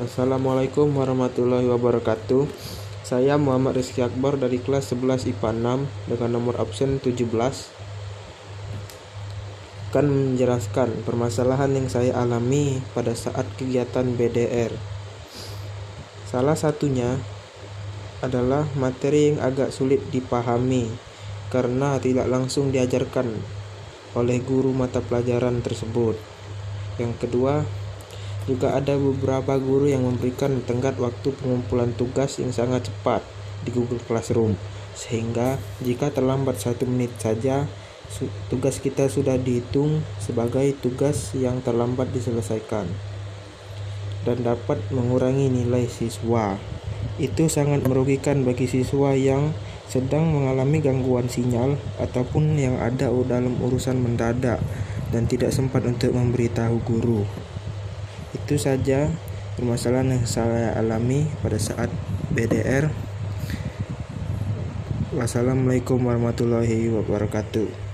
Assalamualaikum warahmatullahi wabarakatuh. Saya Muhammad Rizky Akbar dari kelas 11 IPA 6 dengan nomor absen 17 akan menjelaskan permasalahan yang saya alami pada saat kegiatan BDR. Salah satunya adalah materi yang agak sulit dipahami karena tidak langsung diajarkan oleh guru mata pelajaran tersebut. Yang kedua, juga ada beberapa guru yang memberikan tenggat waktu pengumpulan tugas yang sangat cepat di Google Classroom, sehingga jika terlambat satu menit saja, tugas kita sudah dihitung sebagai tugas yang terlambat diselesaikan dan dapat mengurangi nilai siswa. Itu sangat merugikan bagi siswa yang sedang mengalami gangguan sinyal ataupun yang ada dalam urusan mendadak dan tidak sempat untuk memberitahu guru. Itu saja permasalahan yang saya alami pada saat BDR. Wassalamualaikum warahmatullahi wabarakatuh.